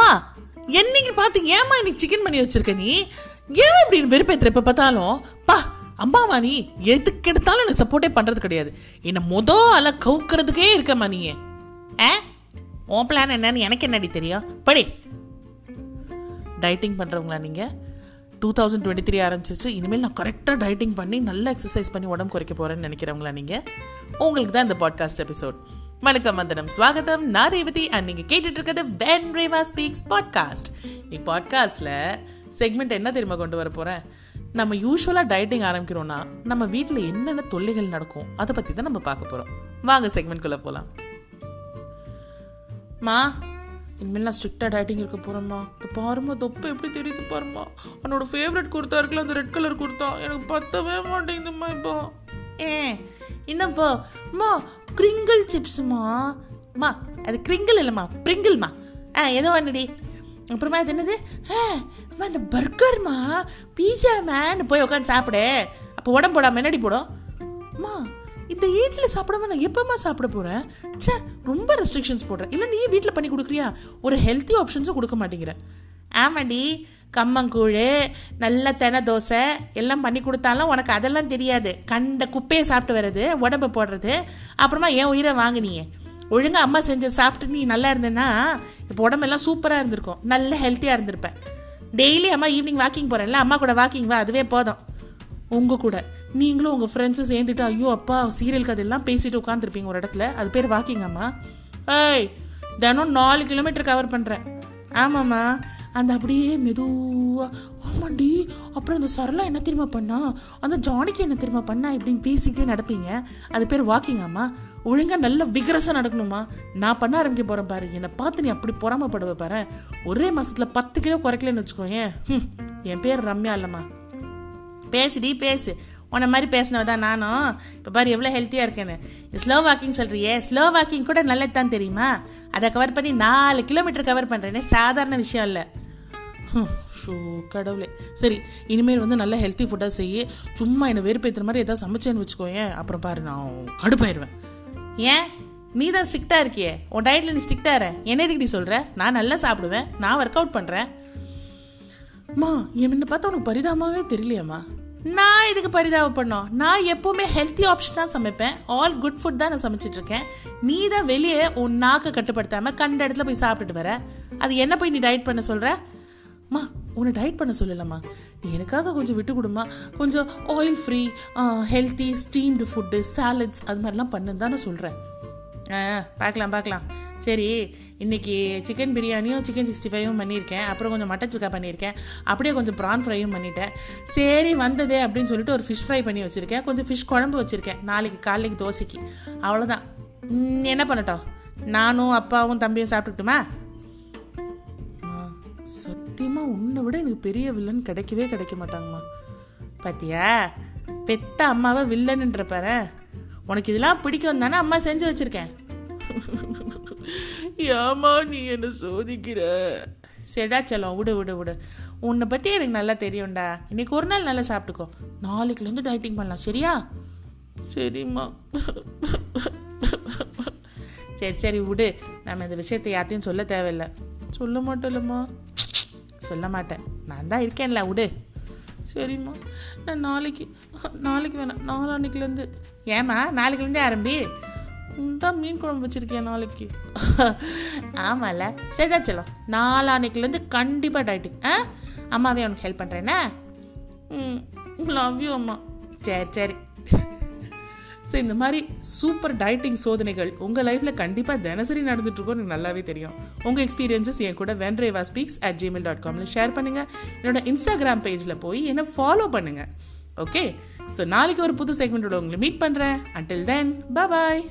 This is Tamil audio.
அம்மா என்னைக்கு பார்த்து ஏமா நீ சிக்கன் பண்ணி வச்சிருக்க நீ? ஏன் இப்படி வெறுப்பேத்துற எப்ப பார்த்தாலும்? பா அம்மாவா நீ? எதுக்கு எடுத்தாலும் எனக்கு சப்போர்ட்டே பண்றது கிடையாது. என்னை மொத அல கவுக்கிறதுக்கே இருக்கம்மா நீ ஏ உன் பிளான் என்னன்னு எனக்கு என்னடி தெரியும்? படி. டயட்டிங் பண்ணுறவங்களா நீங்கள் டூ தௌசண்ட் டுவெண்ட்டி த்ரீ ஆரம்பிச்சிச்சு இனிமேல் நான் கரெக்டாக டயட்டிங் பண்ணி நல்லா எக்ஸசைஸ் பண்ணி உடம்பு குறைக்க போகிறேன்னு நினைக்கிறவங்களா நீங்கள் உங்களுக்கு தான் இந்த பாட்காஸ்ட் எபிசோட் வணக்கம் வந்தனம். ஸ்வாகதம் நான் ரேவதி. அண்ட் நீங்கள் கேட்டுட்டு இருக்கிறது வென் ரேவா ஸ்பீக்ஸ் பாட்காஸ்ட் நீ பாட்காஸ்ட்டில் செக்மெண்ட் என்ன தெரியுமா கொண்டு வர போகிறேன் நம்ம யூஸ்வலாக டயட்டிங் ஆரம்பிக்கிறோன்னா நம்ம வீட்டில் என்னென்ன தொல்லைகள் நடக்கும் அதை பற்றி தான் நம்ம பார்க்க போகிறோம் வாங்க செக்மெண்ட்குள்ளே போகலாம் மா இனிமேல் நான் ஸ்ட்ரிக்டாக டயட்டிங் இருக்க போகிறேம்மா இப்போ பாருமா தொப்பு எப்படி தெரியுது பாருமா என்னோட ஃபேவரட் குர்த்தா இருக்குல்ல அந்த ரெட் கலர் குர்த்தா எனக்கு பத்தவே மாட்டேங்குதும்மா இப்போ. ஏ என்னப்பா? அம்மா கிரிங்கிள் சிப்ஸ்மா மா? அது கிரிங்கிள் இல்லைம்மா பிரிங்கிள்மா ஆ ஏதோ ஒன்றுடி அப்புறமா அது என்னது? ஆ அம்மா இந்த பர்கர்மா பீஸா மேன் போய் உட்காந்து சாப்பிடு. அப்போ உடம்பு போடாமல் என்னடி போடும் அம்மா இந்த ஏஜில் சாப்பிடாம நான் எப்போம்மா சாப்பிட போகிறேன் ச்சே ரொம்ப ரெஸ்ட்ரிக்ஷன்ஸ் போடுறேன். இல்லை நீ வீட்டில் பண்ணி கொடுக்குறியா? ஒரு ஹெல்த்தி ஆப்ஷன்ஸும் கொடுக்க மாட்டேங்கிற. ஆமாடி. கம்மங்கூழ் நல்ல தெனை தோசை எல்லாம் பண்ணி கொடுத்தாலும் உனக்கு அதெல்லாம் தெரியாது. கண்ட குப்பையை சாப்பிட்டு வர்றது உடம்பு போடுறது. அப்புறமா என் உயிரை வாங்கினியே. ஒழுங்காக அம்மா செஞ்சு சாப்பிட்டு நீ நல்லா இருந்தேன்னா இப்போ உடம்பெல்லாம் சூப்பராக இருந்திருக்கும். நல்ல ஹெல்த்தியாக இருந்திருப்பேன். டெய்லி அம்மா ஈவினிங் வாக்கிங் போகிறேன்ல அம்மா கூட வாக்கிங் வா அதுவே போதும். உங்கள் கூட. நீங்களும் உங்கள் ஃப்ரெண்ட்ஸும் சேர்ந்துட்டு ஐயோ அப்பா சீரியல் கதையெல்லாம் பேசிட்டு உட்காந்துருப்பீங்க ஒரு இடத்துல. அது பேர் வாக்கிங் அம்மா. ஏய் தினம் நாலு கிலோமீட்டர் கவர் பண்ணுறேன் ஆமாம்மா. அந்த அப்படியே மெதுவாக ஆமாண்டி அப்புறம் அந்த சரளா என்ன தெரியுமா பண்ணா? அந்த ஜானிக்கு என்ன தெரியுமா பண்ணா இப்படின்னு பேசிக்கிட்டே நடப்பீங்க. அது பேர் வாக்கிங் அம்மா ஒழுங்காக நல்ல விகரசாக நடக்கணுமா நான் பண்ண ஆரம்பிக்க போகிறேன் பாரு. என்னை பார்த்து நீ அப்படி பொறாமப்படுவ பாரு. ஒரே மாதத்தில் பத்து கிலோ குறைக்கலன்னு வச்சுக்கோ ஏன் என் பேர் ரம்யா இல்லைம்மா. பேசுடி பேசு. உன்ன மாதிரி பேசினவ தான் நானும். இப்போ பாரு எவ்வளோ ஹெல்த்தியாக இருக்கேன்னு. ஸ்லோ வாக்கிங் சொல்கிறியே ஸ்லோ வாக்கிங் கூட நல்லது தான் தெரியுமா? அதை கவர் பண்ணி நாலு கிலோமீட்டர் கவர் பண்ணுறேனே சாதாரண விஷயம் இல்லை. ஷோ கடவுளே. சரி இனிமேல் வந்து நல்ல ஹெல்த்தி ஃபுட்டாக செய்ய சும்மா என்னை வெறுப்பேற்றுற மாதிரி ஏதாவது சமைச்சேன்னு வச்சுக்கோயேன் அப்புறம் பாரு நான் கடுப்பாயிடுவேன் ஏன்? நீ தான் ஸ்ட்ரிக்டாக இருக்கியே. உன் டயட்டில் நீ ஸ்ட்ரிக்டாக இரு. என்ன எதுக்கு நீ சொல்கிற நான் நல்லா சாப்பிடுவேன். நான் ஒர்க் அவுட் பண்ணுறேன் அம்மா என்னை பார்த்தா உனக்கு பரிதாபமாகவே தெரியலையம்மா. நான் இதுக்கு பரிதாபப்படணும்? நான் எப்போவுமே ஹெல்த்தி ஆப்ஷன் தான் சமைப்பேன். ஆல் குட் ஃபுட் தான் நான் சமைச்சிட்டு இருக்கேன். நீ தான் வெளியே உன் நாக்கை கட்டுப்படுத்தாமல் கண்ட இடத்துல போய் சாப்பிட்டுட்டு வர. அது என்ன போய் நீ டயட் பண்ண சொல்கிற மா உன்னை டயட் பண்ண சொல்லலம்மா. நீ எனக்காக கொஞ்சம் விட்டு கொடுமா. கொஞ்சம் oil free healthy steamed food salads அது மாதிரிலாம் பண்ணுன்னு தான் நான் சொல்கிறேன் ஆ பார்க்கலாம் பார்க்கலாம். சரி இன்றைக்கி சிக்கன் பிரியாணியும் சிக்கன் சிக்ஸ்டி ஃபைவும் பண்ணியிருக்கேன். அப்புறம் கொஞ்சம் மட்டன் சுக்கா பண்ணியிருக்கேன். அப்படியே கொஞ்சம் ப்ரான் ஃப்ரையும் பண்ணிட்டேன். சரி வந்ததே அப்படின்னு சொல்லிட்டு ஒரு ஃபிஷ் ஃப்ரை பண்ணி வச்சுருக்கேன். கொஞ்சம் ஃபிஷ் குழம்பு வச்சுருக்கேன். நாளைக்கு காலைக்கு தோசைக்கு. அவ்வளோதான் என்ன பண்ணட்டும்? நானும் அப்பாவும் தம்பியும் சாப்பிட்டுட்டுமா சத்தியமாக உன்னை விட எனக்கு பெரிய வில்லன் கிடைக்கவே கிடைக்க மாட்டாங்கம்மா. பாத்தியா? பெத்த அம்மாவை வில்லன்ன்ற பாரு. உனக்கு இதெல்லாம் பிடிக்கும் தானே அம்மா செஞ்சு வச்சுருக்கேன். ஏமா நீ என்ன சோதிக்கிற? சரிடா செல்லம் விடு விடு விடு. உன்னை பற்றி எனக்கு நல்லா தெரியும்டா. இன்னைக்கு ஒரு நாள் நல்லா சாப்பிட்டுக்கோ. நாளைக்குலேருந்து டயட்டிங் பண்ணலாம் சரியா? சரிம்மா. சரி சரி விடு. நம்ம இந்த விஷயத்தை யார்ட்டையும் சொல்ல தேவையில்லை. சொல்ல மாட்டேன்லம்மா சொல்ல மாட்டேன். நான் தான் இருக்கேன்ல விடு. சரிம்மா. நான் நாளைக்கு நாளைக்கு வேணாம். நாளான்னைக்குலேருந்து ஏம்மா நாளைக்குலேருந்தே ஆரம்பி? தான் மீன் குழம்பு வச்சுருக்கேன் நாளைக்கு? ஆமாம்ல சரிடா செல்லம். நாளான்னைக்குலேருந்து கண்டிப்பாக டயட்டிங் ஆ? அம்மாவே உனக்கு ஹெல்ப் பண்ணுறேன்னா ம் லவ் யூ அம்மா. சரி சரி. ஸோ இந்த மாதிரி சூப்பர் டயட்டிங் சோதனைகள் உங்கள் லைஃப்பில் கண்டிப்பாக தினசரி நடந்துட்டுருக்கோம் எனக்கு நல்லாவே தெரியும். உங்கள் எக்ஸ்பீரியன்ஸஸ் என் கூட வென்ரேவா ஸ்பீக்ஸ் அட் ஜிமெயில் டாட் காமில் ஷேர் பண்ணுங்கள் என்னோட இன்ஸ்டாகிராம் பேஜில் போய் என்னை ஃபாலோ பண்ணுங்கள் ஓகே ஸோ நாளைக்கு ஒரு புது செக்மெண்ட்டோட உங்களை மீட் பண்ணுறேன் அண்டில் தென் பாய்